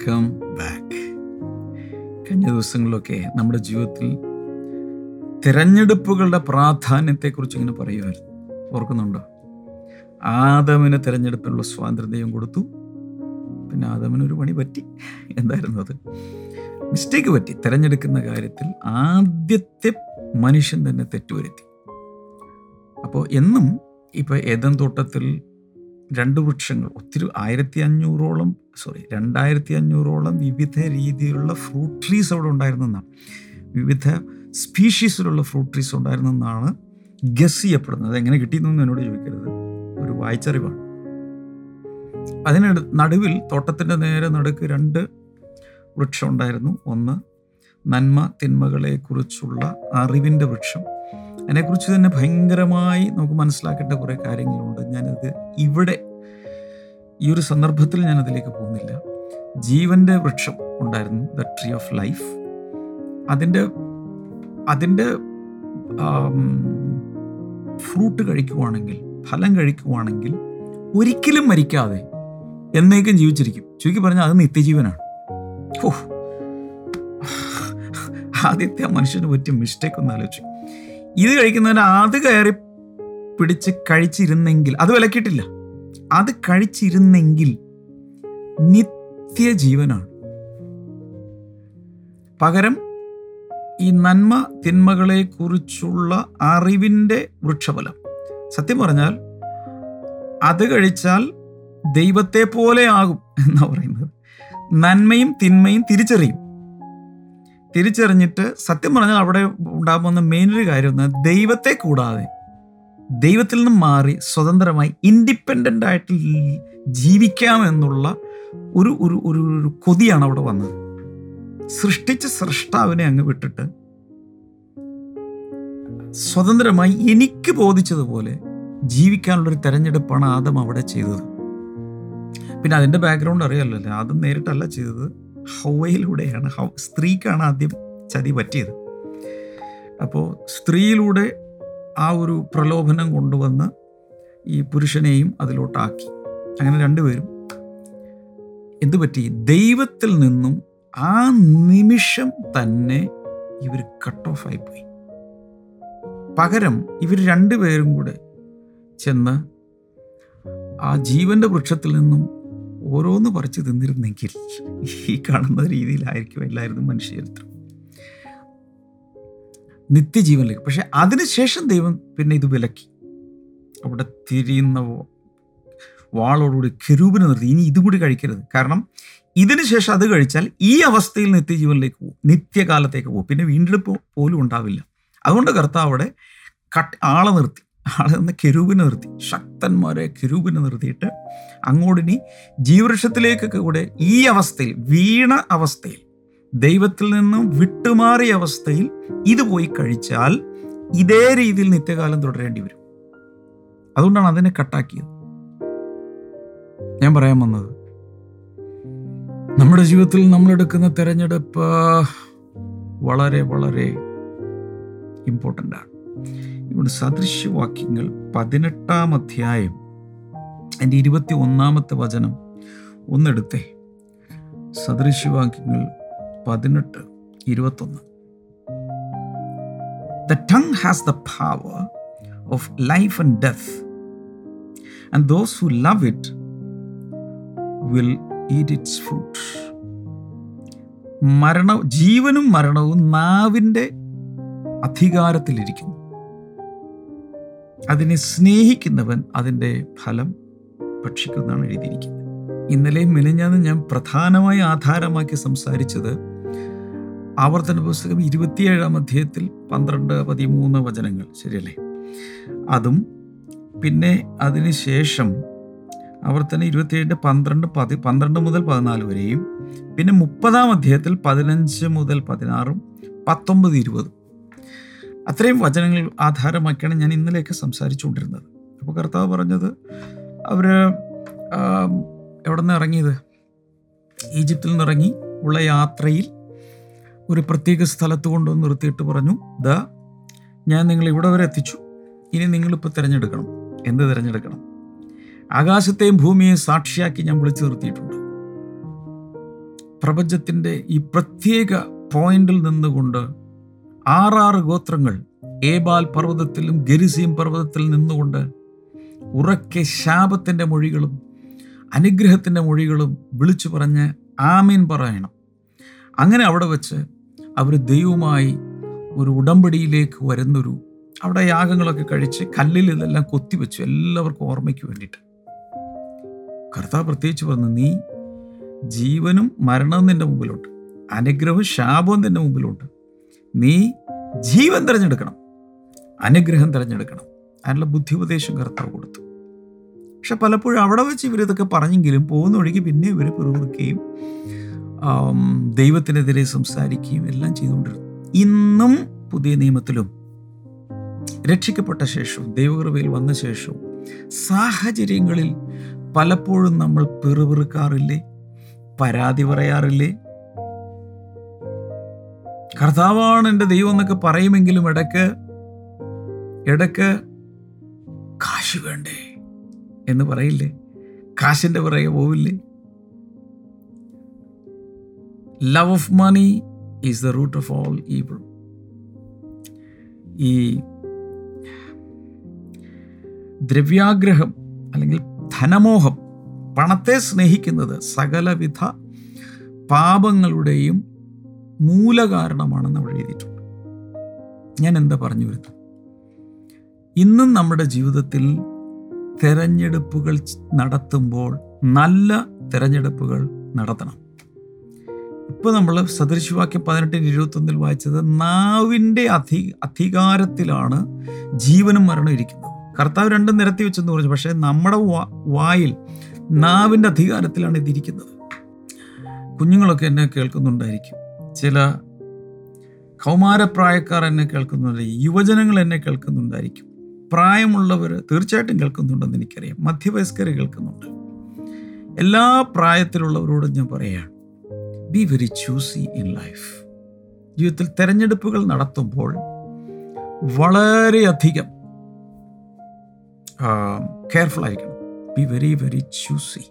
Welcome back കഴിഞ്ഞ ദിവസങ്ങളിലൊക്കെ നമ്മുടെ ജീവിതത്തിൽ തിരഞ്ഞെടുപ്പുകളുടെ പ്രാധാന്യത്തെക്കുറിച്ച് ഇങ്ങനെ പറയുമായിരുന്നു. ഓർക്കുന്നുണ്ടോ? ആദമിന് തിരഞ്ഞെടുപ്പിനുള്ള സ്വാതന്ത്ര്യം കൊടുത്തു. പിന്നെ ആദമിന് ഒരു പണി പറ്റി. എന്തായിരുന്നു അത്? മിസ്റ്റേക്ക് പറ്റി. തിരഞ്ഞെടുക്കുന്ന കാര്യത്തിൽ ആദ്യത്തെ മനുഷ്യൻ തന്നെ തെറ്റുവരുത്തി. അപ്പോൾ എന്നും ഇപ്പോൾ ഏതൻ തോട്ടത്തിൽ രണ്ട് വൃക്ഷങ്ങൾ ഒത്തിരി ആയിരത്തി അഞ്ഞൂറോളം സോറി രണ്ടായിരത്തി അഞ്ഞൂറോളം വിവിധ രീതിയിലുള്ള ഫ്രൂട്ട് ട്രീസ് അവിടെ ഉണ്ടായിരുന്നെന്നാണ് വിവിധ സ്പീഷീസിലുള്ള ഫ്രൂട്ട് ട്രീസ് ഉണ്ടായിരുന്നെന്നാണ് ഗസ് ചെയ്യപ്പെടുന്നത്. എങ്ങനെ കിട്ടിയെന്നൊന്നും എന്നോട് ചോദിക്കരുത്. ഒരു വായിച്ചറിവാണ്. അതിന് നടുവിൽ തോട്ടത്തിന്റെ നേരെ നടുക്ക് രണ്ട് വൃക്ഷം ഉണ്ടായിരുന്നു. ഒന്ന് നന്മ തിന്മകളെക്കുറിച്ചുള്ള അറിവിന്റെ വൃക്ഷം അതിനെക്കുറിച്ച് തന്നെ ഭയങ്കരമായി നമുക്ക് മനസ്സിലാക്കേണ്ട കുറേ കാര്യങ്ങളുണ്ട്. ഞാനത് ഇവിടെ ഈ ഒരു സന്ദർഭത്തിൽ ഞാൻ അതിലേക്ക് പോകുന്നില്ല. ജീവന്റെ വൃക്ഷം ഉണ്ടായിരുന്നു ദ ട്രീ ഓഫ് ലൈഫ് അതിന്റെ അതിന്റെ ഫ്രൂട്ട് കഴിക്കുവാണെങ്കിൽ ഫലം കഴിക്കുവാണെങ്കിൽ ഒരിക്കലും മരിക്കാതെ എന്നേക്കും ജീവിച്ചിരിക്കും. ചുരുക്കി പറഞ്ഞാൽ അത് നിത്യജീവനാണ്. ഓ ആദ്യത്തെ ആ മനുഷ്യന് പറ്റിയ മിസ്റ്റേക്ക് ഒന്ന് ആലോചിച്ചു. ഇത് കഴിക്കുന്നതിന് അത് കയറി പിടിച്ച് കഴിച്ചിരുന്നെങ്കിൽ അത് വിലക്കിയിട്ടില്ല. അത് കഴിച്ചിരുന്നെങ്കിൽ നിത്യജീവനാണ്. പകരം ഈ നന്മ തിന്മകളെ കുറിച്ചുള്ള അറിവിന്റെ വൃക്ഷഫലം. സത്യം പറഞ്ഞാൽ അത് കഴിച്ചാൽ ദൈവത്തെ പോലെ ആകും എന്നാ പറയുന്നത്. നന്മയും തിന്മയും തിരിച്ചറിയും. തിരിച്ചറിഞ്ഞിട്ട് സത്യം പറഞ്ഞാൽ അവിടെ ഉണ്ടാകുന്ന മെയിൻ ഒരു കാര്യം എന്ന് ദൈവത്തെ കൂടാതെ ദൈവത്തിൽ നിന്ന് മാറി സ്വതന്ത്രമായി ഇൻഡിപെൻഡന്റ് ആയിട്ട് ജീവിക്കാം എന്നുള്ള ഒരു ഒരു ഒരു ഒരു കൊതിയാണ് അവിടെ വന്നത്. സൃഷ്ടിച്ച സൃഷ്ടാവിനെ അങ്ങ് വിട്ടിട്ട് സ്വതന്ത്രമായി എനിക്ക് ബോധിച്ചതുപോലെ ജീവിക്കാനുള്ളൊരു തെരഞ്ഞെടുപ്പാണ് ആദം അവിടെ ചെയ്തത്. പിന്നെ അതിന്റെ ബാക്ക്ഗ്രൗണ്ട് അറിയാമല്ലോ ആദം നേരിട്ടല്ല ചെയ്തത്. ഹൗവയിലൂടെയാണ് ഹൗ സ്ത്രീക്കാണ് ആദ്യം ചതി പറ്റിയത്. അപ്പോൾ സ്ത്രീയിലൂടെ ആ ഒരു പ്രലോഭനം കൊണ്ടുവന്ന് ഈ പുരുഷനെയും അതിലോട്ടാക്കി. അങ്ങനെ രണ്ടുപേരും എന്തു പറ്റി? ദൈവത്തിൽ നിന്നും ആ നിമിഷം തന്നെ ഇവർ കട്ട് ഓഫ് ആയിപ്പോയി. പകരം ഇവർ രണ്ടുപേരും കൂടെ ചെന്ന് ആ ജീവന്റെ വൃക്ഷത്തിൽ നിന്നും ഓരോന്ന് പറിച്ച് തിന്നിരുന്നെങ്കിൽ ഈ കാണുന്ന രീതിയിലായിരിക്കും എല്ലാവരും മനുഷ്യചരിത്രം. നിത്യജീവനിലേക്ക്. പക്ഷെ അതിനുശേഷം ദൈവം പിന്നെ ഇത് വിലക്കി. അവിടെ തിരിയുന്ന വാളോടുകൂടി കെരൂപിനെ നിർത്തി. ഇനി ഇതും കൂടി കഴിക്കരുത്. കാരണം ഇതിനു ശേഷം അത് കഴിച്ചാൽ ഈ അവസ്ഥയിൽ നിത്യജീവനിലേക്ക് പോകും. നിത്യകാലത്തേക്ക് പോകും. പിന്നെ വീണ്ടെടുപ്പ് പോലും ഉണ്ടാവില്ല. അതുകൊണ്ട് കർത്താവ് അവിടെ കട്ട് ആളെ നിർത്തി. ആളെ നിന്ന് കെരൂപിനെ നിർത്തി. ശക്തന്മാരെ കെരൂപിനെ നിർത്തിയിട്ട് അങ്ങോട്ടിനി ജീവവൃക്ഷത്തിലേക്കൊക്കെ കൂടെ ഈ അവസ്ഥയിൽ വീണ അവസ്ഥയിൽ ദൈവത്തിൽ നിന്നും വിട്ടുമാറിയ അവസ്ഥയിൽ ഇത് പോയി കഴിച്ചാൽ ഇതേ രീതിയിൽ നിത്യകാലം തുടരേണ്ടി വരും. അതുകൊണ്ടാണ് അതിനെ കട്ടാക്കിയത്. ഞാൻ പറയാൻ വന്നത് നമ്മുടെ ജീവിതത്തിൽ നമ്മൾ എടുക്കുന്ന തിരഞ്ഞെടുപ്പ് വളരെ വളരെ ഇമ്പോർട്ടന്റ് ആണ്. ഇവിടെ സദൃശ്യവാക്യങ്ങൾ പതിനെട്ടാം അധ്യായം എന്റെ ഇരുപത്തി ഒന്നാമത്തെ വചനം. ഒന്നെടുത്തേ. സദൃശ്യവാക്യങ്ങൾ പതിനെട്ട് ഇരുപത്തൊന്ന്. The tongue has the power of life and death and those who love it will eat its fruit മരണ ജീവനും മരണവും നാവിന്റെ അധികാരത്തിലിരിക്കുന്നു. അതിനെ സ്നേഹിക്കുന്നവൻ അതിന്റെ ഫലം ഭക്ഷിക്കുന്നതാണ് എഴുതിയിരിക്കുന്നത്. ഇന്നലെയും മിനിഞ്ഞാന്ന് ഞാൻ പ്രധാനമായി ആധാരമാക്കി സംസാരിച്ചത് ആവർത്തന പുസ്തകം ഇരുപത്തിയേഴാം അധ്യായത്തിൽ പന്ത്രണ്ട് പതിമൂന്ന് വചനങ്ങൾ. ശരിയല്ലേ? അതും പിന്നെ അതിനുശേഷം ആവർത്തനം ഇരുപത്തിയേഴിന്റെ പന്ത്രണ്ട് പതി പന്ത്രണ്ട് മുതൽ പതിനാല് വരെയും പിന്നെ മുപ്പതാം അധ്യായത്തിൽ പതിനഞ്ച് മുതൽ പതിനാറും പത്തൊമ്പത് ഇരുപതും. അത്രയും വചനങ്ങൾ ആധാരമാക്കിയാണ് ഞാൻ ഇന്നലെയൊക്കെ സംസാരിച്ചുകൊണ്ടിരുന്നത്. അപ്പോൾ കർത്താവ് പറഞ്ഞത് അവർ എവിടെ നിന്ന് ഇറങ്ങിയത്? ഈജിപ്തിൽ നിന്ന് ഇറങ്ങി ഉള്ള യാത്രയിൽ ഒരു പ്രത്യേക സ്ഥലത്ത് കൊണ്ടുവന്ന് നിർത്തിയിട്ട് പറഞ്ഞു ദ ഞാൻ നിങ്ങൾ ഇവിടെ വരെ എത്തിച്ചു. ഇനി നിങ്ങളിപ്പോൾ തിരഞ്ഞെടുക്കണം. എന്ത് തിരഞ്ഞെടുക്കണം? ആകാശത്തെയും ഭൂമിയെയും സാക്ഷിയാക്കി ഞാൻ വിളിച്ചു നിർത്തിയിട്ടുണ്ട്. പ്രപഞ്ചത്തിന്റെ ഈ പ്രത്യേക പോയിന്റിൽ നിന്നുകൊണ്ട് ആറാറ് ഗോത്രങ്ങൾ ഏബാൽ പർവതത്തിലും ഗരിസീം പർവതത്തിൽ നിന്നുകൊണ്ട് ഉറക്കെ ശാപത്തിന്റെ മൊഴികളും അനുഗ്രഹത്തിന്റെ മൊഴികളും വിളിച്ചു പറഞ്ഞ് ആമീൻ പറയണം. അങ്ങനെ അവിടെ വെച്ച് അവർ ദൈവമായി ഒരു ഉടമ്പടിയിലേക്ക് വരുന്നൊരു അവിടെ യാഗങ്ങളൊക്കെ കഴിച്ച് കല്ലിൽ ഇതെല്ലാം കൊത്തിവെച്ചു എല്ലാവർക്കും ഓർമ്മയ്ക്ക് വേണ്ടിയിട്ട്. കർത്താവ് പ്രത്യേകിച്ച് പറഞ്ഞു നീ ജീവനും മരണവും നിന്റെ മുമ്പിലുണ്ട്. അനുഗ്രഹവും ശാപവും നിന്റെ മുമ്പിലുണ്ട്. നീ ജീവൻ തിരഞ്ഞെടുക്കണം. അനുഗ്രഹം തിരഞ്ഞെടുക്കണം. അതിനുള്ള ബുദ്ധി ഉപദേശം കർത്താവ് കൊടുത്തു. പക്ഷെ പലപ്പോഴും അവിടെ വെച്ച് ഇവരിതൊക്കെ പറഞ്ഞെങ്കിലും പോകുന്ന വഴിക്ക് പിന്നെ ഇവർ പിറുപിറുക്കുകയും ദൈവത്തിനെതിരെ സംസാരിക്കുകയും എല്ലാം ചെയ്തുകൊണ്ടിരുന്നു. ഇന്നും പുതിയ നിയമത്തിലും രക്ഷിക്കപ്പെട്ട ശേഷവും ദൈവകൃപയിൽ വന്ന ശേഷവും സാഹചര്യങ്ങളിൽ പലപ്പോഴും നമ്മൾ പിറുപിറുക്കാറില്ലേ? പരാതി പറയാറില്ലേ? കർത്താവാണ് എന്റെ ദൈവം എന്നൊക്കെ പറയുമെങ്കിലും ഇടയ്ക്ക് ഇടയ്ക്ക് കാശ് വേണ്ടേ എന്ന് പറയില്ലേ? കാശിന്റെ പിറകെ പോവില്ലേ? Love of money is the root of all evil ഈ ദ്രവ്യാഗ്രഹം അല്ലെങ്കിൽ ധനമോഹം പണത്തെ സ്നേഹിക്കുന്നത് സകലവിധ പാപങ്ങളുടെയും മൂലകാരണമാണെന്ന് അവിടെ എഴുതിയിട്ടുണ്ട്. ഞാൻ എന്താ പറഞ്ഞു വരുന്നത്? ഇന്നും നമ്മുടെ ജീവിതത്തിൽ തെരഞ്ഞെടുപ്പുകൾ നടത്തുമ്പോൾ നല്ല തെരഞ്ഞെടുപ്പുകൾ നടത്തണം. ഇപ്പോൾ നമ്മൾ സദൃശിവാക്യം പതിനെട്ടിന് ഇരുപത്തൊന്നിൽ വായിച്ചത് നാവിന്റെ അധി അധികാരത്തിലാണ് ജീവനും മരണം ഇരിക്കുന്നത്. കർത്താവ് രണ്ടും നിരത്തി വെച്ചെന്ന് പറഞ്ഞു പക്ഷേ നമ്മുടെ വായിൽ നാവിന്റെ അധികാരത്തിലാണ് ഇതിരിക്കുന്നത്. കുഞ്ഞുങ്ങളൊക്കെ എന്നെ കേൾക്കുന്നുണ്ടായിരിക്കും. ചില കൗമാരപ്രായക്കാർ എന്നെ കേൾക്കുന്നുണ്ട് യുവജനങ്ങൾ എന്നെ കേൾക്കുന്നുണ്ടായിരിക്കും. പ്രായമുള്ളവർ തീർച്ചയായിട്ടും കേൾക്കുന്നുണ്ടെന്ന് എനിക്കറിയാം. മധ്യവയസ്കർ കേൾക്കുന്നുണ്ട്. എല്ലാ പ്രായത്തിലുള്ളവരോടും ഞാൻ പറയുകയാണ് be very choosy in life ജീവിതത്തിൽ തിരഞ്ഞെടുപ്പുകൾ നടത്തുമ്പോൾ വളരെയധികം കെയർഫുൾ ആയിരിക്കണം. ബി വെരി വെരി ചൂസി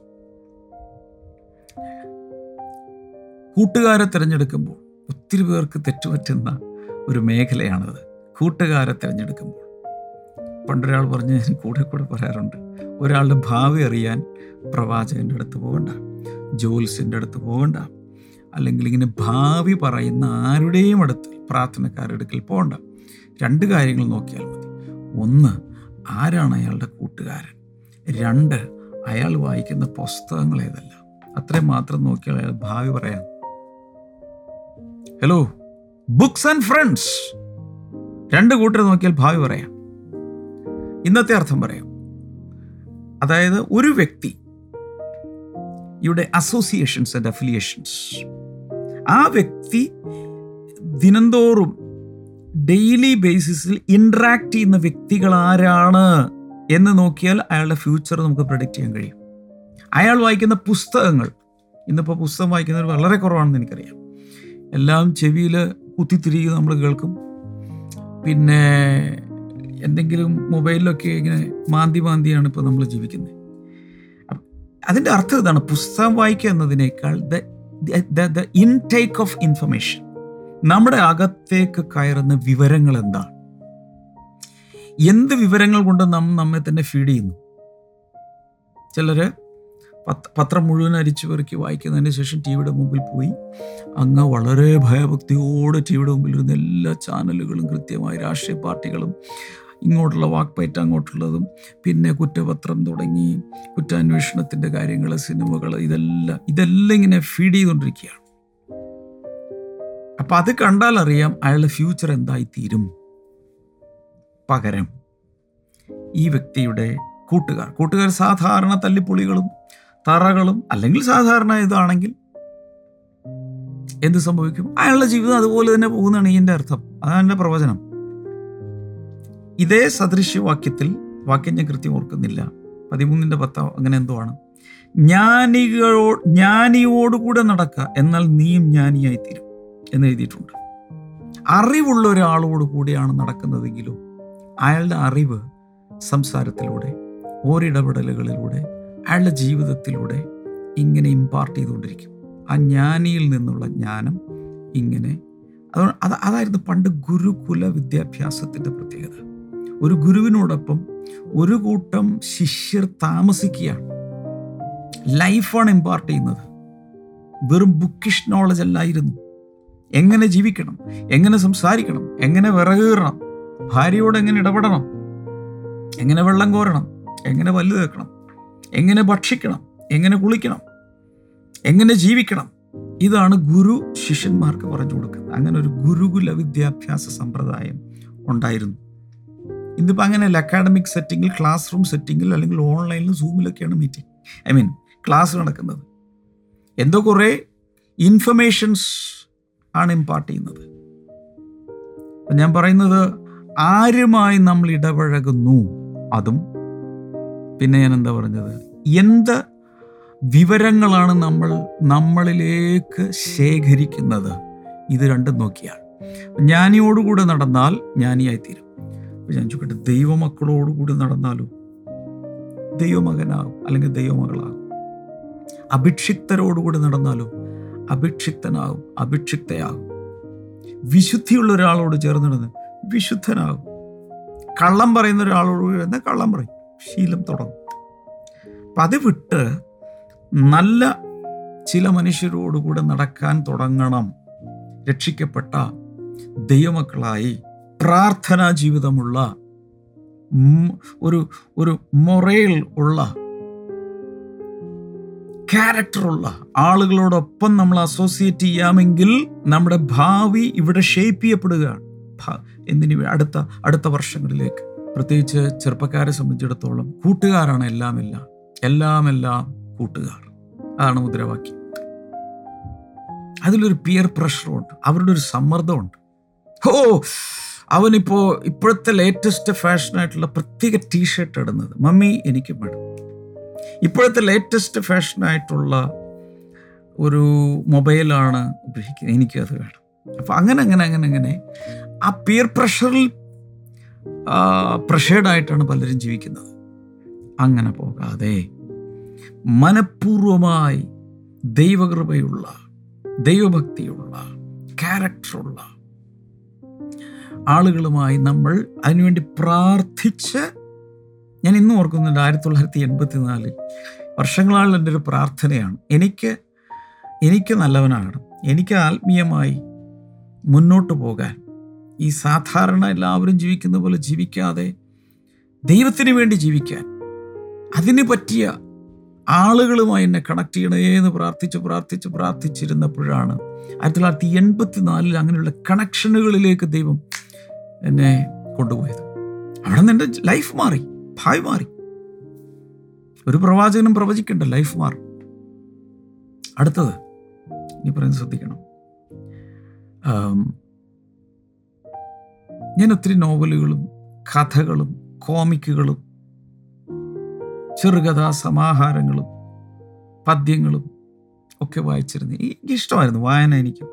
കൂട്ടുകാരെ തിരഞ്ഞെടുക്കുമ്പോൾ ഒത്തിരി പേർക്ക് തെറ്റുപറ്റുന്ന ഒരു മേഖലയാണത്. കൂട്ടുകാരെ തിരഞ്ഞെടുക്കുമ്പോൾ. പണ്ടൊരാൾ പറഞ്ഞ് ഞാൻ കൂടെ കൂടെ പറയാറുണ്ട്. ഒരാളുടെ ഭാവി അറിയാൻ പ്രവാചകന്റെ അടുത്ത് പോകണ്ട ജോൽസിന്റെ അടുത്ത് പോകണ്ട അല്ലെങ്കിൽ ഇങ്ങനെ ഭാവി പറയുന്ന ആരുടെയും അടുത്ത് പ്രാർത്ഥനക്കാരുടെ അടുക്കൽ പോകണ്ട. രണ്ട് കാര്യങ്ങൾ നോക്കിയാൽ മതി. ഒന്ന് ആരാണ് അയാളുടെ കൂട്ടുകാരൻ? രണ്ട് അയാൾ വായിക്കുന്ന പുസ്തകങ്ങൾ ഏതല്ല? അത്രയും മാത്രം നോക്കിയാൽ അയാൾ ഭാവി പറയാം ഹലോ ബുക്സ് ആൻഡ് ഫ്രണ്ട്സ് രണ്ട് കൂട്ടർ നോക്കിയാൽ ഭാവി പറയാം. ഇന്നത്തെ അർത്ഥം പറയാം. അതായത് ഒരു വ്യക്തി ഇവിടെ അസോസിയേഷൻസ് ആൻഡ് അഫിലിയേഷൻസ് ആ വ്യക്തി ദിനംതോറും ഡെയിലി ബേസിസിൽ ഇൻട്രാക്ട് ചെയ്യുന്ന വ്യക്തികൾ ആരാണ് എന്ന് നോക്കിയാൽ അയാളുടെ ഫ്യൂച്ചർ നമുക്ക് പ്രൊഡിക്റ്റ് ചെയ്യാൻ കഴിയും. അയാൾ വായിക്കുന്ന പുസ്തകങ്ങൾ ഇന്നിപ്പോൾ പുസ്തകം വായിക്കുന്നവർ വളരെ കുറവാണെന്ന് എനിക്കറിയാം. എല്ലാം ചെവിയിൽ കുത്തിത്തിരിക്കുക നമ്മൾ കേൾക്കും. പിന്നെ എന്തെങ്കിലും മൊബൈലിലൊക്കെ ഇങ്ങനെ മാന്തി മാന്തിയാണ് ഇപ്പോൾ നമ്മൾ ജീവിക്കുന്നത് അതിന്റെ അർത്ഥം ഇതാണ് പുസ്തകം വായിക്കുക എന്നതിനേക്കാൾ the the intake of information നമ്മുടെ അകത്തേക്ക് കയറുന്ന വിവരങ്ങൾ എന്താണ്? എന്ത് വിവരങ്ങൾ കൊണ്ട് നാം നമ്മെ തന്നെ ഫീഡ് ചെയ്യുന്നു? ചിലർ പത്രം മുഴുവൻ അരിച്ചു പെറുക്കി വായിക്കുന്നതിന് ശേഷം ടി വിയുടെ മുമ്പിൽ പോയി. അങ്ങ് വളരെ ഭയഭക്തിയോടെ ടി വിയുടെ മുമ്പിൽ ഇരുന്ന എല്ലാ ചാനലുകളും കൃത്യമായി രാഷ്ട്രീയ പാർട്ടികളും ഇങ്ങോട്ടുള്ള വാക്പയറ്റ് അങ്ങോട്ടുള്ളതും പിന്നെ കുറ്റപത്രം തുടങ്ങി കുറ്റാന്വേഷണത്തിന്റെ കാര്യങ്ങൾ സിനിമകൾ ഇതെല്ലാം ഇതെല്ലാം ഇങ്ങനെ ഫീഡ് ചെയ്തുകൊണ്ടിരിക്കുകയാണ്. അപ്പം അത് കണ്ടാൽ അറിയാം അയാളുടെ ഫ്യൂച്ചർ എന്തായി തീരും പകരം ഈ വ്യക്തിയുടെ കൂട്ടുകാർ കൂട്ടുകാർ സാധാരണ തല്ലിപ്പൊളികളും തറകളും അല്ലെങ്കിൽ സാധാരണ ഇതാണെങ്കിൽ എന്ത് സംഭവിക്കും? അയാളുടെ ജീവിതം അതുപോലെ തന്നെ പോകുന്നതാണ് ഇതിന്റെ അർത്ഥം. അതാണ് എന്റെ പ്രവചനം. ഇതേ സദൃശ്യവാക്യത്തിൽ വാക്യം ഞാൻ കൃത്യം ഓർക്കുന്നില്ല. പതിമൂന്നിന്റെ പത്തോ അങ്ങനെ എന്തോ ആണ്. ജ്ഞാനികളോ ജ്ഞാനിയോടുകൂടെ നടക്കുക എന്നാൽ നീയും ജ്ഞാനിയായി തീരും എന്ന് എഴുതിയിട്ടുണ്ട്. അറിവുള്ള ഒരാളോട് കൂടിയാണ് നടക്കുന്നതെങ്കിലും അയാളുടെ അറിവ് സംസാരത്തിലൂടെ ഓരിടപെടലുകളിലൂടെ അയാളുടെ ജീവിതത്തിലൂടെ ഇങ്ങനെ ഇമ്പാർട്ട് ചെയ്തുകൊണ്ടിരിക്കും. ആ ജ്ഞാനിയിൽ നിന്നുള്ള ജ്ഞാനം ഇങ്ങനെ. അതുകൊണ്ട് അത് അതായിരുന്നു പണ്ട് ഗുരുകുല വിദ്യാഭ്യാസത്തിന്റെ പ്രത്യേകത. ഒരു ഗുരുവിനോടൊപ്പം ഒരു കൂട്ടം ശിഷ്യർ താമസിക്കുകയാണ്. ലൈഫാണ് ഇമ്പാർട്ട് ചെയ്യുന്നത്. വെറും ബുക്കിഷ് നോളജ് അല്ലായിരുന്നു. എങ്ങനെ ജീവിക്കണം? എങ്ങനെ സംസാരിക്കണം? എങ്ങനെ വിറകീറണം? ഭാര്യയോട് എങ്ങനെ ഇടപെടണം? എങ്ങനെ വെള്ളം കോരണം? എങ്ങനെ പല്ല് തേക്കണം? എങ്ങനെ ഭക്ഷിക്കണം? എങ്ങനെ കുളിക്കണം? എങ്ങനെ ജീവിക്കണം? ഇതാണ് ഗുരു ശിഷ്യന്മാർക്ക് പറഞ്ഞു കൊടുക്കുന്നത്. അങ്ങനെ ഒരു ഗുരുകുല വിദ്യാഭ്യാസ സമ്പ്രദായം ഉണ്ടായിരുന്നു. ഇന്നിപ്പോൾ അങ്ങനെയല്ല അക്കാഡമിക് സെറ്റിങ്ങിൽ ക്ലാസ് റൂം സെറ്റിങ്ങിൽ അല്ലെങ്കിൽ ഓൺലൈനിൽ സൂമിലൊക്കെയാണ് മീറ്റിംഗ് ഐ മീൻ ക്ലാസ് നടക്കുന്നത്. എന്തോ കുറേ ഇൻഫർമേഷൻസ് ആണ് ഇമ്പാർട്ട് ചെയ്യുന്നത്. ഞാൻ പറയുന്നത് ആരുമായി നമ്മൾ ഇടപഴകുന്നു? അതും പിന്നെ ഞാൻ എന്താ പറഞ്ഞത്? എന്ത് വിവരങ്ങളാണ് നമ്മൾ നമ്മളിലേക്ക് ശേഖരിക്കുന്നത്? ഇത് രണ്ടും നോക്കിയാൽ. ജ്ഞാനിയോടുകൂടെ നടന്നാൽ ജ്ഞാനിയായിത്തീരും. അപ്പം ഞാൻ ചോദിക്കട്ടെ ദൈവമക്കളോടുകൂടി നടന്നാലോ? ദൈവമകനാകും അല്ലെങ്കിൽ ദൈവമകളാകും. അഭിക്ഷിപ്തരോടുകൂടി നടന്നാലോ? അഭിക്ഷിക്തനാകും അഭിക്ഷിക്തയാകും. വിശുദ്ധിയുള്ള ഒരാളോട് ചേർന്ന് നടന്ന് വിശുദ്ധനാകും. കള്ളം പറയുന്ന ഒരാളോട് കള്ളം പറയും. ശീലം തുടങ്ങും. അപ്പം അത് വിട്ട് നല്ല ചില മനുഷ്യരോടുകൂടെ നടക്കാൻ തുടങ്ങണം. രക്ഷിക്കപ്പെട്ട ദൈവമക്കളായി പ്രാർത്ഥനാ ജീവിതമുള്ള ഒരു ഒരു മൊറയിൽ ഉള്ള ക്യാരക്ടറുള്ള ആളുകളോടൊപ്പം നമ്മൾ അസോസിയേറ്റ് ചെയ്യാമെങ്കിൽ നമ്മുടെ ഭാവി ഇവിടെ ഷേപ്പ് ചെയ്യപ്പെടുകയാണ്. എന്തിനു അടുത്ത അടുത്ത വർഷങ്ങളിലേക്ക്. പ്രത്യേകിച്ച് ചെറുപ്പക്കാരെ സംബന്ധിച്ചിടത്തോളം കൂട്ടുകാരാണ് എല്ലാം എല്ലാം എല്ലാം എല്ലാം കൂട്ടുകാർ. അതാണ് മുദ്രാവാക്യം. അതിലൊരു പിയർ പ്രഷറുണ്ട് അവരുടെ ഒരു സമ്മർദ്ദമുണ്ട്. ഓ അവനിപ്പോൾ ഇപ്പോഴത്തെ ലേറ്റസ്റ്റ് ഫാഷനായിട്ടുള്ള പ്രത്യേക ടീഷർട്ട് ഇടുന്നത്. മമ്മി എനിക്ക് വേണം ഇപ്പോഴത്തെ ലേറ്റസ്റ്റ് ഫാഷനായിട്ടുള്ള ഒരു മൊബൈലാണ് ഉപയോഗിക്കുന്നത് അത് വേണം. അപ്പോൾ അങ്ങനെ അങ്ങനെ അങ്ങനെ അങ്ങനെ ആ പിയർ പ്രഷറിൽ പ്രഷേഡായിട്ടാണ് പലരും ജീവിക്കുന്നത്. അങ്ങനെ പോകാതെ മനഃപൂർവമായി ദൈവകൃപയുള്ള ദൈവഭക്തിയുള്ള ക്യാരക്ടറുള്ള ആളുകളുമായി നമ്മൾ അതിനുവേണ്ടി പ്രാർത്ഥിച്ച് ഞാൻ ഇന്നും ഓർക്കുന്നുണ്ട് ആയിരത്തി തൊള്ളായിരത്തി എൺപത്തി നാലിൽ വർഷങ്ങളാണ് എന്റെ ഒരു പ്രാർത്ഥനയാണ്. എനിക്ക് എനിക്ക് നല്ലവനാകണം. എനിക്ക് ആത്മീയമായി മുന്നോട്ട് പോകാൻ ഈ സാധാരണ എല്ലാവരും ജീവിക്കുന്ന പോലെ ജീവിക്കാതെ ദൈവത്തിന് വേണ്ടി ജീവിക്കാൻ അതിന് പറ്റിയ ആളുകളുമായി എന്നെ കണക്ട് ചെയ്യണേ എന്ന് പ്രാർത്ഥിച്ച് പ്രാർത്ഥിച്ച് പ്രാർത്ഥിച്ചിരുന്നപ്പോഴാണ് ആയിരത്തി തൊള്ളായിരത്തി എൺപത്തി നാലിൽ അങ്ങനെയുള്ള കണക്ഷനുകളിലേക്ക് ദൈവം എന്നെ കൊണ്ടുപോയത്. അവിടെ നിന്ന് എന്റെ ലൈഫ് മാറി ഭാവി മാറി. ഒരു പ്രവാചകനും പ്രവചിക്കണ്ട ലൈഫ് മാറും. അടുത്തത് ഇനി പറയുന്നത് ശ്രദ്ധിക്കണം. ഞാൻ ഒത്തിരി നോവലുകളും കഥകളും കോമിക്കുകളും ചെറുകഥാ സമാഹാരങ്ങളും പദ്യങ്ങളും ഒക്കെ വായിച്ചിരുന്നു. എനിക്കിഷ്ടമായിരുന്നു വായന എനിക്ക്.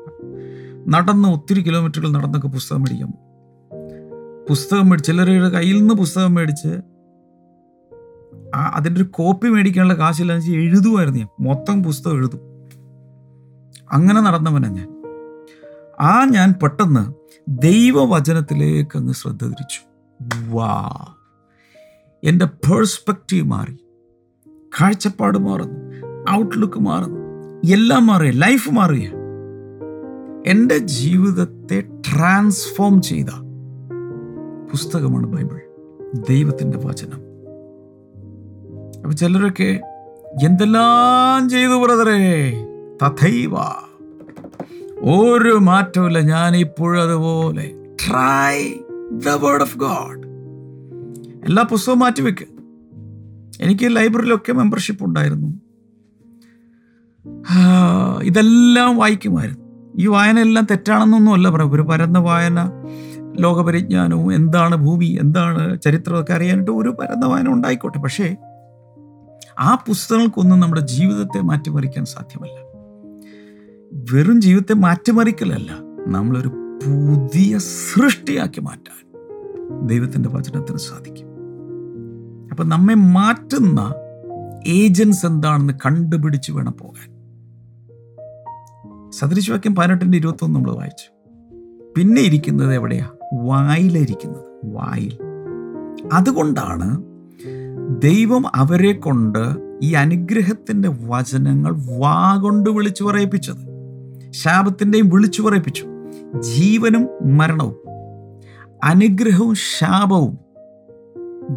നടന്ന് ഒത്തിരി കിലോമീറ്ററുകൾ നടന്നൊക്കെ പുസ്തകം മേടിക്കാം പുസ്തകം മേടിച്ച് ചിലരുടെ കയ്യിൽ നിന്ന് പുസ്തകം മേടിച്ച് അതിന്റെ ഒരു കോപ്പി മേടിക്കാനുള്ള കാശില്ലാന്ന് വെച്ചാൽ എഴുതുമായിരുന്നു ഞാൻ. മൊത്തം പുസ്തകം എഴുതും. അങ്ങനെ നടന്നവനാണ് ഞാൻ. ആ ഞാൻ പെട്ടെന്ന് ദൈവവചനത്തിലേക്ക് അങ്ങ് ശ്രദ്ധ തിരിച്ചു. വാ എന്റെ പേഴ്സ്പെക്റ്റീവ് മാറി. കാഴ്ചപ്പാട് മാറുന്നു. ഔട്ട്ലുക്ക് മാറുന്നു. എല്ലാം മാറിയ. ലൈഫ് മാറിയ. എന്റെ ജീവിതത്തെ ട്രാൻസ്ഫോം ചെയ്ത പുസ്തകമാണ് ബൈബിൾ. ദൈവത്തിന്റെ വചനം. അപ്പൊ ചിലരൊക്കെ എന്തെല്ലാം ചെയ്തു ബ്രദറേ? തഥൈവ. ഒരു മാറ്റമില്ല ഞാൻ ഇപ്പോഴതുപോലെ try the word of God എല്ലാ പുസ്തകവും മാറ്റിവെക്ക്. എനിക്ക് ലൈബ്രറിയിലൊക്കെ മെമ്പർഷിപ്പ് ഉണ്ടായിരുന്നു. ഇതെല്ലാം വായിക്കുമായിരുന്നു. ഈ വായന എല്ലാം തെറ്റാണെന്നൊന്നുമല്ല പറയാം ഒരു പരന്ന വായന ലോകപരിജ്ഞാനവും എന്താണ് ഭൂമി എന്താണ് ചരിത്രമൊക്കെ അറിയാനായിട്ട് ഒരു പരന്ന വായന ഉണ്ടായിക്കോട്ടെ. പക്ഷേ ആ പുസ്തകങ്ങൾക്കൊന്നും നമ്മുടെ ജീവിതത്തെ മാറ്റിമറിക്കാൻ സാധ്യമല്ല. വെറും ജീവിതത്തെ മാറ്റിമറിക്കലല്ല നമ്മളൊരു പുതിയ സൃഷ്ടിയാക്കി മാറ്റാൻ ദൈവത്തിന്റെ വചനത്തിന് സാധിക്കും. അപ്പം നമ്മെ മാറ്റുന്ന ഏജൻസ് എന്താണെന്ന് കണ്ടുപിടിച്ച് വേണം പോകാൻ. സദൃശവാക്യം പതിനെട്ടിന്റെ ഇരുപത്തൊന്ന് നമ്മൾ വായിച്ചു. പിന്നെ ഇരിക്കുന്നത് എവിടെയാ? വായിലിരിക്കുന്നത്. വായിൽ. അതുകൊണ്ടാണ് ദൈവം അവരെ കൊണ്ട് ഈ അനുഗ്രഹത്തിന്റെ വചനങ്ങൾ വാ കൊണ്ട് വിളിച്ചു പറയിപ്പിച്ചത്. ശാപത്തിന്റെയും വിളിച്ചു പറയിപ്പിച്ചു. ജീവനും മരണവും അനുഗ്രഹവും ശാപവും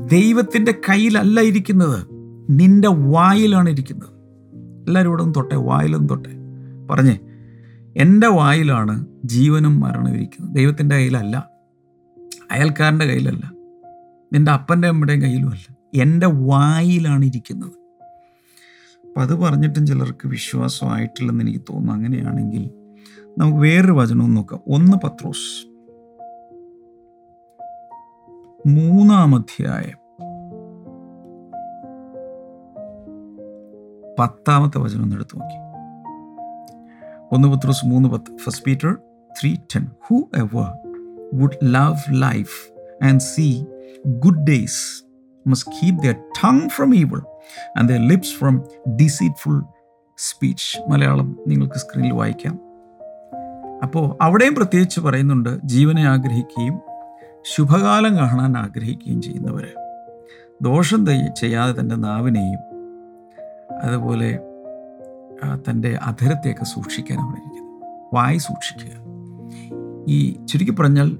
ദൈവത്തിന്റെ കയ്യിലല്ല ഇരിക്കുന്നത്. നിന്റെ വായിലാണ് ഇരിക്കുന്നത്. എല്ലാവരും ഇവിടെ തൊട്ടെ വായിലൊന്നും തൊട്ടെ. പറഞ്ഞേ എന്റെ വായിലാണ് ജീവനും മരണവും ഇരിക്കുന്നത്. ദൈവത്തിന്റെ കയ്യിലല്ല അയൽക്കാരന്റെ കയ്യിലല്ല നിന്റെ അപ്പന്റെ അമ്മയുടെയും കയ്യിലുമല്ല. എന്റെ വായിലാണ് ഇരിക്കുന്നത്. അപ്പം അത് പറഞ്ഞിട്ടും ചിലർക്ക് വിശ്വാസമായിട്ടില്ലെന്ന് എനിക്ക് തോന്നുന്നു. അങ്ങനെയാണെങ്കിൽ നമുക്ക് വേറൊരു വചനവും നോക്കാം. ഒന്ന് പത്രോസ്. മൂന്നാം അധ്യായം. പത്താമത്തെ വചനം ഒന്ന് എടുത്തു നോക്കി. ഒന്ന് പത്രോസ് മൂന്ന് പത്ത് first Peter three ten whoever would love life and see good days must keep their tongue from evil and the lips from deceitful speech Malayalam നിങ്ങൾക്ക് സ്ക്രീനിൽ വായിക്കാം. അപ്പോൾ അവിടെയും പ്രത്യേകിച്ച് പറയുന്നുണ്ട് ജീവനെ ആഗ്രഹിക്കുകയും ശുഭകാലം കാണാൻ ആഗ്രഹിക്കുകയും ചെയ്യുന്നവർ ദോഷം ചെയ്യാതെ തന്റെ നാവിനെയും അതുപോലെ തന്റെ അധരത്തെയൊക്കെ സൂക്ഷിക്കാനാണ് ഇരിക്കുന്നത് വായി സൂക്ഷിക്കുക. ഈ ചുരുക്കി പറഞ്ഞാൽ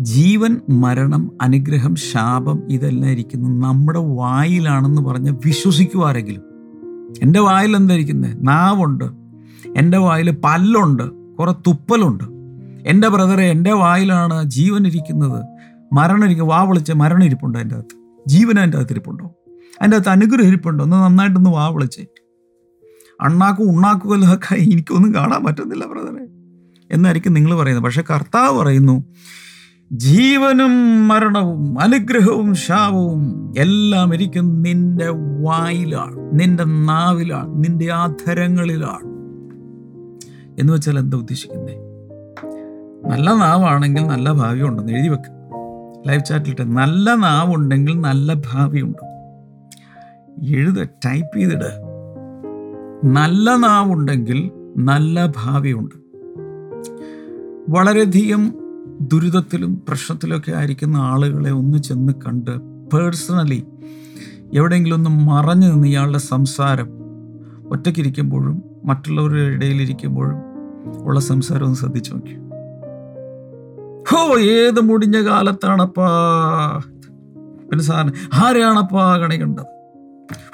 ജീവൻ മരണം അനുഗ്രഹം ശാപം ഇതെല്ലാം ഇരിക്കുന്നത് നമ്മുടെ വായിലാണെന്ന് പറഞ്ഞ് വിശ്വസിക്കുവാരെങ്കിലും. എന്റെ വായിൽ എന്താ ഇരിക്കുന്നത്? നാവുണ്ട്. എന്റെ വായിൽ പല്ലുണ്ട്. കുറെ തുപ്പലുണ്ട്. എന്റെ ബ്രദറെ എന്റെ വായിലാണ് ജീവൻ ഇരിക്കുന്നത്. മരണം ഇരിക്കും വാ വിളിച്ച മരണം ഇരിപ്പുണ്ടോ എന്റെ അകത്ത്? ജീവൻ എന്റെ അകത്ത് ഇരിപ്പുണ്ടോ? അതിന്റെ അകത്ത് അനുഗ്രഹം ഇരിപ്പുണ്ടോ? ഒന്ന് നന്നായിട്ടൊന്ന് വാ വിളിച്ചേ. അണ്ണാക്കും ഉണ്ണാക്കും ഒക്കെ എനിക്കൊന്നും കാണാൻ പറ്റുന്നില്ല ബ്രദറെ. എന്നായിരിക്കും നിങ്ങൾ പറയുന്നത്. പക്ഷേ കർത്താവ് പറയുന്നു ജീവനും മരണവും അനുഗ്രഹവും ശാപവും എല്ലാം ഇരിക്കും നിന്റെ വായിലാണ് നിന്റെ നാവിലാണ് നിന്റെ ആധരങ്ങളിലാണ്. എന്ന് വെച്ചാൽ എന്താ ഉദ്ദേശിക്കുന്നത് നല്ല നാവാണെങ്കിൽ നല്ല ഭാവി ഉണ്ടെന്ന് എഴുതി വെക്കുക ലൈവ് ചാറ്റിലിട്ട് നല്ല നാവുണ്ടെങ്കിൽ നല്ല ഭാവിയുണ്ട്. എഴുത ടൈപ്പ് ചെയ്തിട്. നല്ല നാവുണ്ടെങ്കിൽ നല്ല ഭാവിയുണ്ട്. വളരെയധികം ദുരിതത്തിലും പ്രശ്നത്തിലൊക്കെ ആയിരിക്കുന്ന ആളുകളെ ഒന്ന് ചെന്ന് കണ്ട് പേഴ്സണലി എവിടെയെങ്കിലും ഒന്ന് മറഞ്ഞു നിന്ന് ഇയാളുടെ സംസാരം ഒറ്റയ്ക്കിരിക്കുമ്പോഴും മറ്റുള്ളവരുടെ ഇടയിലിരിക്കുമ്പോഴും ഉള്ള സംസാരം ഒന്ന് ശ്രദ്ധിച്ചു നോക്കി. ഹോ ഏത് മുടിഞ്ഞ കാലത്താണപ്പാ? പിന്നെ സാറിന് ആരെയാണപ്പാ കണി കണ്ടത്?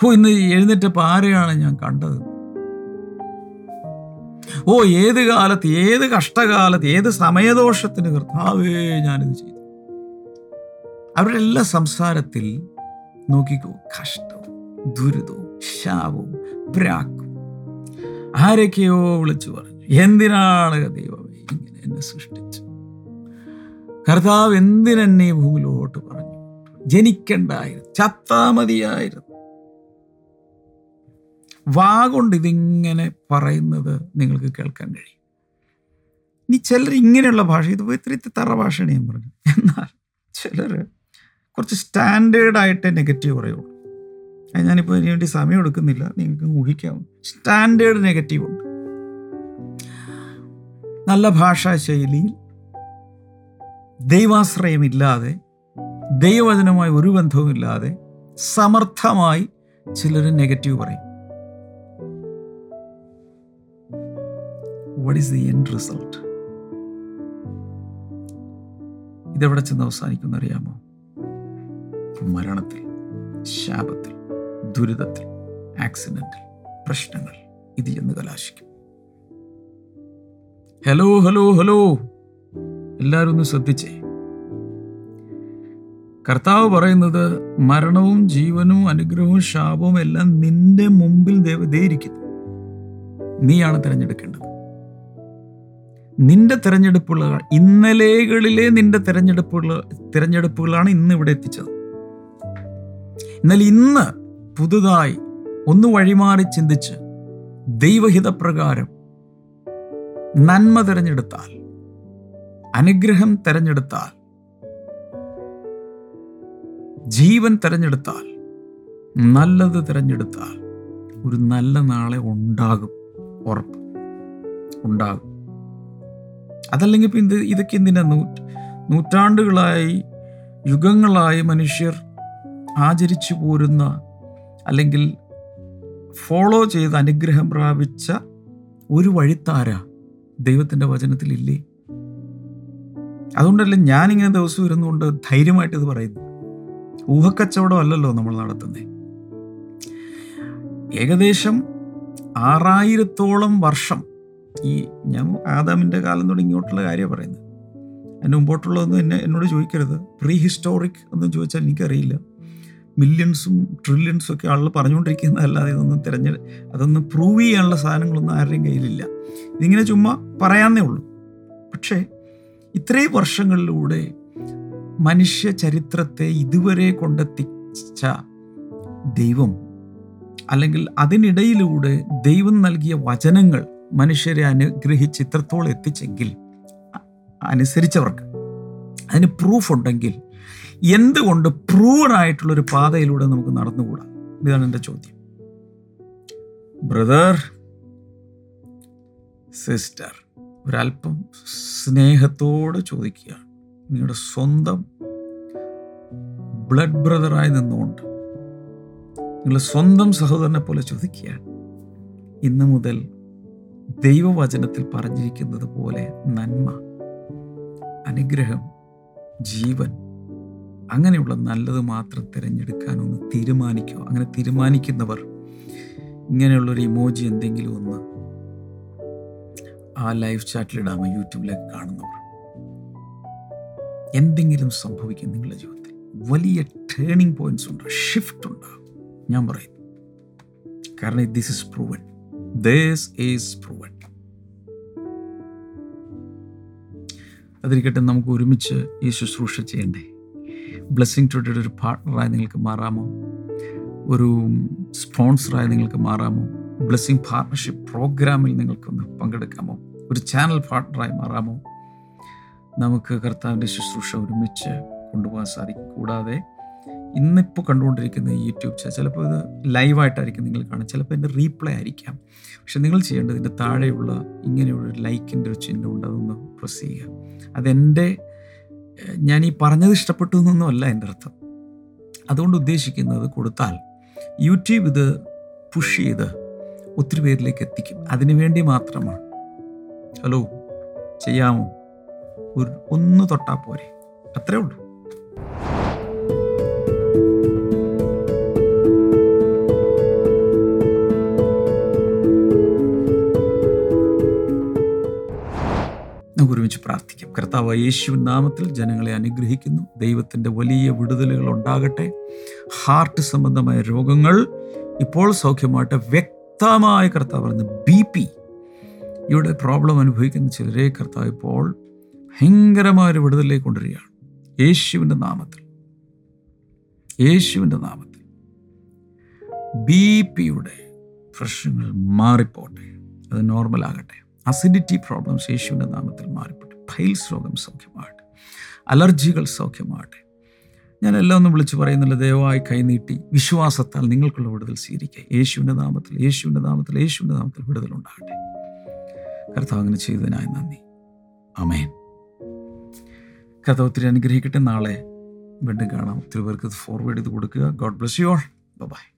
ഹോ ഇന്ന് എഴുന്നേറ്റപ്പോൾ ആരെയാണ് ഞാൻ കണ്ടത്? ഓ ഏത് കാലത്ത് ഏത് കഷ്ടകാലത്ത് ഏത് സമയദോഷത്തിന് കർത്താവേ ഞാനിത് ചെയ്തു. അവരുടെ എല്ലാ സംസാരത്തിൽ നോക്കിക്കോ കഷ്ടവും ദുരിതവും ശാപവും പ്രാക്കും ആരൊക്കെയോ വിളിച്ചു പറഞ്ഞു എന്തിനാണ് ദൈവമേ ഇങ്ങനെ എന്നെ സൃഷ്ടിച്ചു കർത്താവ് എന്തിനെന്നെ ഭൂമിയിലോട്ട് പറഞ്ഞു? ജനിക്കണ്ടായിരുന്നു ചത്താ മതിയായിരുന്നു. വാ കൊണ്ട് ഇതിങ്ങനെ പറയുന്നത് നിങ്ങൾക്ക് കേൾക്കാൻ കഴിയും. ഇനി ചിലർ ഇങ്ങനെയുള്ള ഭാഷ ഇത് ഇത്തിരി തറ ഭാഷയാണ് ഞാൻ പറഞ്ഞു എന്നാൽ ചിലർ കുറച്ച് സ്റ്റാൻഡേർഡായിട്ട് നെഗറ്റീവ് പറയുള്ളൂ. അത് ഞാനിപ്പോൾ ഇതിനു വേണ്ടി സമയം എടുക്കുന്നില്ല നിങ്ങൾക്ക് ഊഹിക്കാവും സ്റ്റാൻഡേർഡ് നെഗറ്റീവ് ഉണ്ട്. നല്ല ഭാഷാ ശൈലിയിൽ ദൈവാശ്രയമില്ലാതെ ദൈവവചനമായി ഒരു ബന്ധവുമില്ലാതെ സമർത്ഥമായി ചിലർ നെഗറ്റീവ് പറയും. What is the end result ഇതെവിടെ ചെന്ന് അവസാനിക്കുന്ന അറിയാമോ? മരണത്തിൽ ശാപത്തിൽ ദുരിതത്തിൽ ആക്സിഡന്റിൽ പ്രശ്നങ്ങൾ ഇത് ചെന്ന് കലാശിക്കും. ഹലോ ഹലോ ഹലോ എല്ലാവരും ഒന്ന് ശ്രദ്ധിച്ചേ. കർത്താവ് പറയുന്നത് മരണവും ജീവനും അനുഗ്രഹവും ശാപവും എല്ലാം നിന്റെ മുമ്പിൽ ദേവതയിരിക്കുന്നു നീയാണ് തിരഞ്ഞെടുക്കേണ്ടത്. നിന്റെ തിരഞ്ഞെടുപ്പുകൾ ഇന്നലെകളിലെ നിന്റെ തിരഞ്ഞെടുപ്പുകൾ തിരഞ്ഞെടുപ്പുകളാണ് ഇന്ന് ഇവിടെ എത്തിച്ചത്. എന്നാൽ ഇന്ന് പുതുതായി ഒന്ന് വഴിമാറി ചിന്തിച്ച് ദൈവഹിതപ്രകാരം നന്മ തിരഞ്ഞെടുത്താൽ അനുഗ്രഹം തിരഞ്ഞെടുത്താൽ ജീവൻ തിരഞ്ഞെടുത്താൽ നല്ലത് തിരഞ്ഞെടുത്താൽ ഒരു നല്ല നാളെ ഉണ്ടാകും ഉറപ്പ് ഉണ്ടാകും. അതല്ലെങ്കിൽ ഇത് ഇതൊക്കെ എന്തിനാ? നൂ നൂറ്റാണ്ടുകളായി യുഗങ്ങളായി മനുഷ്യർ ആചരിച്ചു പോരുന്ന അല്ലെങ്കിൽ ഫോളോ ചെയ്ത് അനുഗ്രഹം പ്രാപിച്ച ഒരു വഴിത്താര ദൈവത്തിന്റെ വചനത്തിലില്ലേ അതുകൊണ്ടല്ലേ ഞാനിങ്ങനെ ദിവസം ഇരുന്നുകൊണ്ട് ധൈര്യമായിട്ട് ഇത് പറയുന്നു ഊഹക്കച്ചവടം അല്ലല്ലോ നമ്മൾ നടത്തുന്നത് ഏകദേശം ആറായിരത്തോളം വർഷം ഈ ഞാൻ ആദാമിന്റെ കാലം തുടങ്ങി ഇങ്ങോട്ടുള്ള കാര്യം പറയുന്നത്. അതിന് മുമ്പോട്ടുള്ളതൊന്നും എന്നെ എന്നോട് ചോദിക്കരുത്. പ്രീ ഹിസ്റ്റോറിക് ഒന്നും ചോദിച്ചാൽ എനിക്കറിയില്ല. മില്യൺസും ട്രില്യൺസും ഒക്കെ ആളുകൾ പറഞ്ഞുകൊണ്ടിരിക്കുന്നതല്ലാതെ ഇതൊന്നും തിരഞ്ഞെ അതൊന്നും പ്രൂവ് ചെയ്യാനുള്ള സാധനങ്ങളൊന്നും ആരുടെയും കയ്യിലില്ല. ഇതിങ്ങനെ ചുമ്മാ പറയാന്നേ ഉള്ളൂ. പക്ഷേ ഇത്രയും വർഷങ്ങളിലൂടെ മനുഷ്യ ചരിത്രത്തെ ഇതുവരെ കൊണ്ടെത്തിച്ച ദൈവം അല്ലെങ്കിൽ അതിനിടയിലൂടെ ദൈവം നൽകിയ വചനങ്ങൾ മനുഷ്യരെ അനുഗ്രഹിച്ച് ഇത്രത്തോളം എത്തിച്ചെങ്കിൽ അനുസരിച്ചവർക്ക് അതിന് പ്രൂഫ് ഉണ്ടെങ്കിൽ എന്തുകൊണ്ട് പ്രൂവഡായിട്ടുള്ളൊരു പാതയിലൂടെ നമുക്ക് നടന്നുകൂടാ? ഇതാണ് എന്റെ ചോദ്യം. ബ്രദർ സിസ്റ്റർ ഒരല്പം സ്നേഹത്തോട് ചോദിക്കുക. നിങ്ങളുടെ സ്വന്തം ബ്ലഡ് ബ്രദറായി നിന്നുകൊണ്ട് നിങ്ങളുടെ സ്വന്തം സഹോദരനെ പോലെ ചോദിക്കുക. ഇന്ന് മുതൽ ദൈവവചനത്തിൽ പറഞ്ഞിരിക്കുന്നത് പോലെ നന്മ അനുഗ്രഹം ജീവൻ അങ്ങനെയുള്ള നല്ലത് മാത്രം തിരഞ്ഞെടുക്കാൻ ഒന്ന് തീരുമാനിക്കുക. അങ്ങനെ തീരുമാനിക്കുന്നവർ ഇങ്ങനെയുള്ളൊരു ഇമോജി എന്തെങ്കിലും ഒന്ന് ആ ലൈവ് ചാറ്റിലിടാമോ യൂട്യൂബിലേക്ക് കാണുന്നവർ. എന്തെങ്കിലും സംഭവിക്കും നിങ്ങളുടെ ജീവിതത്തിൽ. വലിയ ടേണിംഗ് പോയിന്റ്സ് ഉണ്ട് ഷിഫ്റ്റ് ഉണ്ടാകും ഞാൻ പറയുന്നു. കാരണം this is proven this is proven അതിരിക്കട്ടെ നമുക്ക് ഒരുമിച്ച് ഈ ശുശ്രൂഷ ചെയ്യണ്ടേ? ബ്ലെസ്സിങ് ടുഡേയുടെ ഒരു പാർട്ട്ണറായി നിങ്ങൾക്ക് മാറാമോ? ഒരു സ്പോൺസറായി നിങ്ങൾക്ക് മാറാമോ? ബ്ലെസ്സിങ് പാർട്ണർഷിപ്പ് പ്രോഗ്രാമിൽ നിങ്ങൾക്കൊന്ന് പങ്കെടുക്കാമോ? ഒരു ചാനൽ പാർട്ണറായി മാറാമോ? നമുക്ക് കർത്താവിന്റെ ശുശ്രൂഷ ഒരുമിച്ച് കൊണ്ടുപോകാൻ സാധിക്കും. കൂടാതെ ഇന്നിപ്പോൾ കണ്ടുകൊണ്ടിരിക്കുന്ന യൂട്യൂബ് ചാനൽ ചിലപ്പോൾ ഇത് ലൈവായിട്ടായിരിക്കും നിങ്ങൾ കാണുക ചിലപ്പോൾ ഇതിന്റെ റീപ്ലൈ ആയിരിക്കാം. പക്ഷെ നിങ്ങൾ ചെയ്യേണ്ടത് ഇതിന്റെ താഴെയുള്ള ഇങ്ങനെയുള്ള ലൈക്കിന്റെ ഒരു ചിഹ്നം ഉണ്ട് അതൊന്ന് പ്രസ് ചെയ്യുക. അതെന്റെ ഞാൻ ഈ പറഞ്ഞത് ഇഷ്ടപ്പെട്ടു എന്നൊന്നും അല്ല എന്റെ അർത്ഥം. അതുകൊണ്ട് ഉദ്ദേശിക്കുന്നത് കൊടുത്താൽ യൂട്യൂബ് ഇത് പുഷ് ചെയ്ത് ഒത്തിരി പേരിലേക്ക് എത്തിക്കും. അതിനു വേണ്ടി മാത്രമാണ്. ഹലോ ചെയ്യാമോ? ഒരു ഒന്ന് തൊട്ടാൽ പോരെ. അത്രേ ഉള്ളൂ. ഒരുമിച്ച് പ്രാർത്ഥിക്കാം. കർത്താവ് യേശുവിൻ നാമത്തിൽ ജനങ്ങളെ അനുഗ്രഹിക്കുന്നു. ദൈവത്തിന്റെ വലിയ വിടുതലുകൾ ഉണ്ടാകട്ടെ. ഹാർട്ട് സംബന്ധമായ രോഗങ്ങൾ ഇപ്പോൾ സൗഖ്യമായിട്ട് വ്യക്തമായ കർത്താവ് പറയുന്നത് ബി പി ഇവിടെ പ്രോബ്ലം അനുഭവിക്കുന്ന ചിലരെ കർത്താവ് ഇപ്പോൾ ഭയങ്കരമായ ഒരു വിടുതലിലേക്ക് കൊണ്ടുവരികയാണ്. യേശുവിന്റെ നാമത്തിൽ. യേശുവിന്റെ നാമത്തിൽ. ബി പിയുടെ പ്രശ്നങ്ങൾ മാറിപ്പോട്ടെ. അത് നോർമലാകട്ടെ അസിഡിറ്റി പ്രോബ്ലംസ് യേശുവിന്റെ നാമത്തിൽ മാറിപ്പെട്ടു ഫൈൽസ് രോഗം സൗഖ്യമാകട്ടെ. അലർജികൾ സൗഖ്യമാകട്ടെ. ഞാൻ എല്ലാം ഒന്നും വിളിച്ചു പറയുന്നില്ല ദയവായി കൈനീട്ടി വിശ്വാസത്താൽ നിങ്ങൾക്കുള്ള വിടുതൽ സ്വീകരിക്കുക. യേശുവിന്റെ നാമത്തിൽ യേശുവിന്റെ നാമത്തിൽ യേശുവിന്റെ നാമത്തിൽ വിടുതൽ ഉണ്ടാകട്ടെ. കർത്താവ് അങ്ങനെ ചെയ്തതിനായി നന്ദി. അമേൻ കർത്താവ് ഒത്തിരി അനുഗ്രഹിക്കട്ടെ. നാളെ വീണ്ടും കാണാം. ഒത്തിരി പേർക്ക് ഫോർവേഡ് ചെയ്ത് കൊടുക്കുക. God bless you all bye